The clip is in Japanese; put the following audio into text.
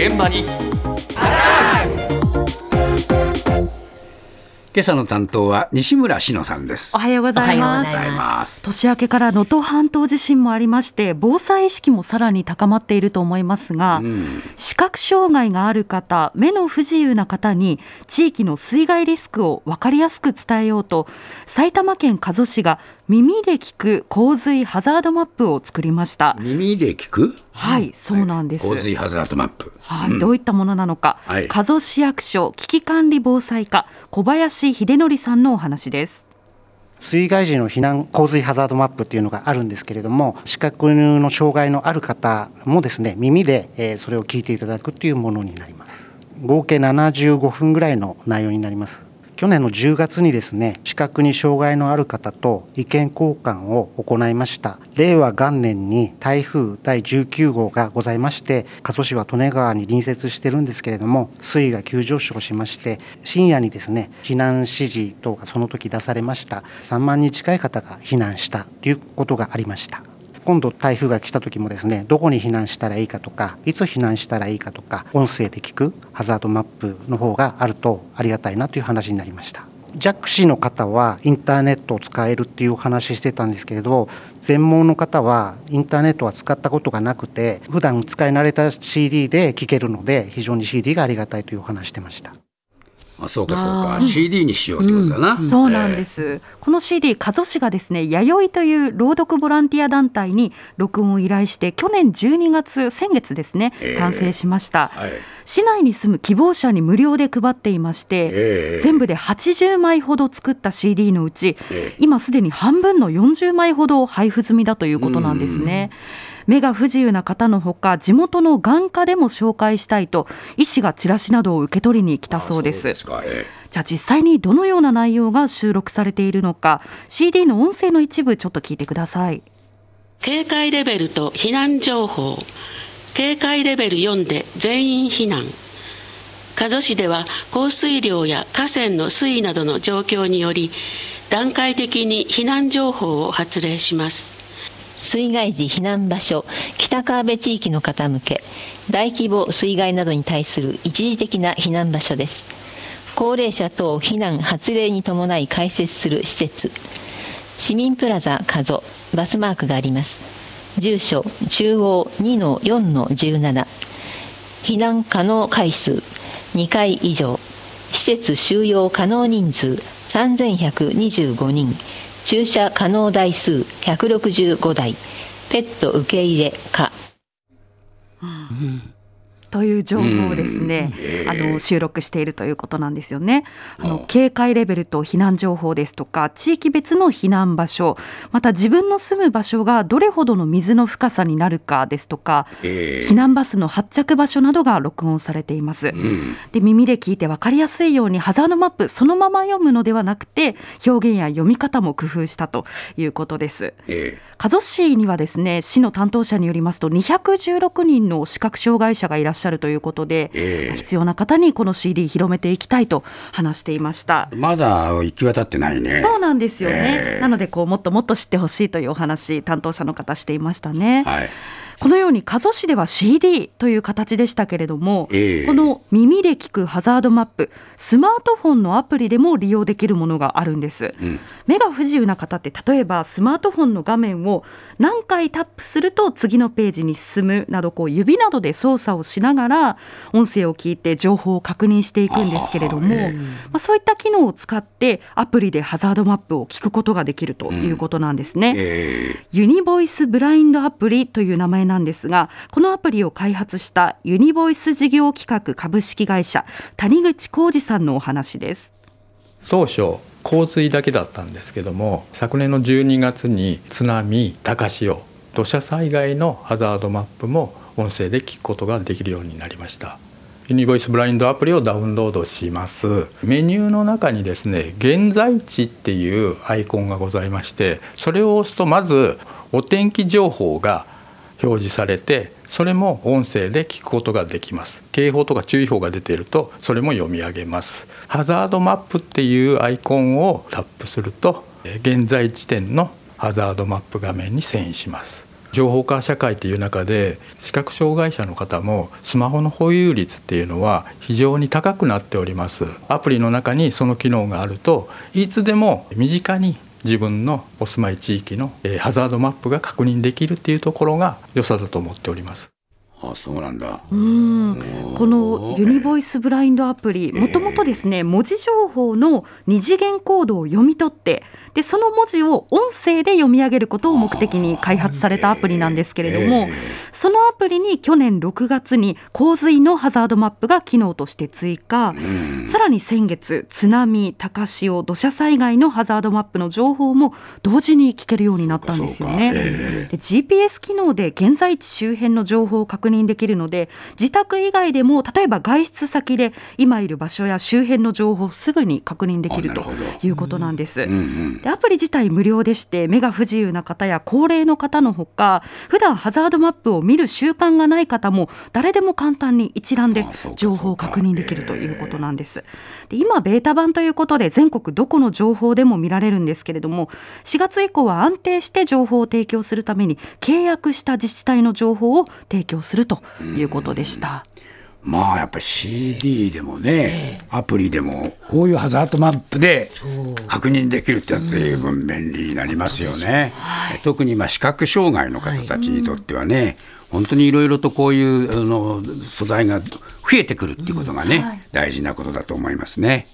現場に。今朝の担当は西村篠さんです。おはようございます。おはようございます。年明けから能登半島地震もありまして防災意識もさらに高まっていると思いますが、うん。視覚障害がある方目の不自由な方に地域の水害リスクを分かりやすく伝えようと埼玉県加須市が耳で聞く洪水ハザードマップを作りました。耳で聞く？はいそうなんです、洪水ハザードマップ。はい、どういったものなのか、はい。加須市役所危機管理防災課小林秀則さんのお話です。水害時の避難洪水ハザードマップっていうのがあるんですけれども視覚の障害のある方もですね耳でえーそれを聞いていただくっていうものになります。合計75分ぐらいの内容になります去年の10月にですね視覚に障害のある方と意見交換を行いました。令和元年に台風第19号がございまして加須市は利根川に隣接してるんですけれども水位が急上昇しまして深夜にですね避難指示等がその時出されました。3万人近い方が避難したということがありました。今度台風が来た時もですねどこに避難したらいいかとかいつ避難したらいいかとか音声で聞くハザードマップの方があるとありがたいなという話になりました。弱視の方はインターネットを使えるっていうお話してたんですけれど全盲の方はインターネットは使ったことがなくて普段使い慣れた CD で聴けるので非常に CD がありがたいというお話してました。あそうかそうか。CD にしようってことだな、そうなんです、この CD 加須市がですね。弥生という朗読ボランティア団体に録音を依頼して去年12月先月ですねええ。完成しました、はい。市内に住む希望者に無料で配っていまして、ええ。全部で80枚ほど作った CD のうち、ええ。今すでに半分の40枚ほど配布済みだということなんですね。目が不自由な方のほか地元の眼科でも紹介したいと医師がチラシなどを受け取りに来たそうです。あか。えじゃあ実際にどのような内容が収録されているのか CD の音声の一部ちょっと聞いてください。警戒レベルと避難情報。警戒レベル4で全員避難。加須市では降水量や河川の水位などの状況により段階的に避難情報を発令します水害時避難場所北川辺地域の方向け大規模水害などに対する一時的な避難場所です。高齢者等避難発令に伴い開設する施設市民プラザ加須バスマークがあります。住所中央2-4-17避難可能回数2回以上施設収容可能人数3125人。駐車可能台数165台。ペット受け入れ可。という情報をですね、ええ。あの収録しているということなんですよね。ああの警戒レベルと避難情報ですとか地域別の避難場所また自分の住む場所がどれほどの水の深さになるかですとかえ避難バスの発着場所などが録音されています。うん。で耳で聞いて分かりやすいようにハザードマップそのまま読むのではなくて表現や読み方も工夫したということです。え加須市にはですね市の担当者によりますと216人の視覚障害者がいらっしゃるということで、ええ。必要な方にこの CD 広めていきたいと話していました。まだ行き渡ってないね。そうなんですよね、ええ。なのでこうもっともっと知ってほしいというお話担当者の方していましたね。はいこのように加須市では CD という形でしたけれども、ええ。この耳で聞くハザードマップスマートフォンのアプリでも利用できるものがあるんです、うん。目が不自由な方って例えばスマートフォンの画面を何回タップすると次のページに進むなどこう指などで操作をしながら音声を聞いて情報を確認していくんですけれども、あええまあ、そういった機能を使ってアプリでハザードマップを聞くことができるということなんですね。えユニボイスブラインドアプリという名前なんですがこのアプリを開発したユニボイス事業企画株式会社谷口浩二さんのお話です。当初洪水だけだったんですけども昨年の12月に津波高潮土砂災害のハザードマップも音声で聞くことができるようになりましたユニボイスブラインドアプリをダウンロードしますメニューの中にですね現在地っていうアイコンがございましてそれを押すとまずお天気情報が表示されてそれも音声で聞くことができます。警報とか注意報が出ているとそれも読み上げます。ハザードマップっていうアイコンをタップするとえ現在地点のハザードマップ画面に遷移します。情報化社会っていう中で視覚障害者の方もスマホの保有率っていうのは非常に高くなっております。アプリの中にその機能があるといつでも身近に自分のお住まい地域のハザードマップが確認できるっていうところが良さだと思っております。あそうなんだ。うん。このユニボイスブラインドアプリもともとですね文字情報の二次元コードを読み取ってでその文字を音声で読み上げることを目的に開発されたアプリなんですけれども、そのアプリに去年6月に洪水のハザードマップが機能として追加、さらに先月津波高潮土砂災害のハザードマップの情報も同時に聞けるようになったんですよね。で GPS 機能で現在地周辺の情報を確認できるので自宅以外でも例えば外出先で今いる場所や周辺の情報をすぐに確認できるということなんです。でアプリ自体無料でして目が不自由な方や高齢の方のほか普段ハザードマップを見る習慣がない方も誰でも簡単に一覧で情報を確認できるということなんです。で今ベータ版ということで全国どこの情報でも見られるんですけれども4月以降は安定して情報を提供するために契約した自治体の情報を提供するということでした。まあやっぱり CD でもね、アプリでもこういうハザードマップで確認できるって随分便利になりますよね。特にまあ視覚障害の方たちにとってはね、本当にいろいろとこういうあの素材が増えてくるっていうことがね、大事なことだと思いますね。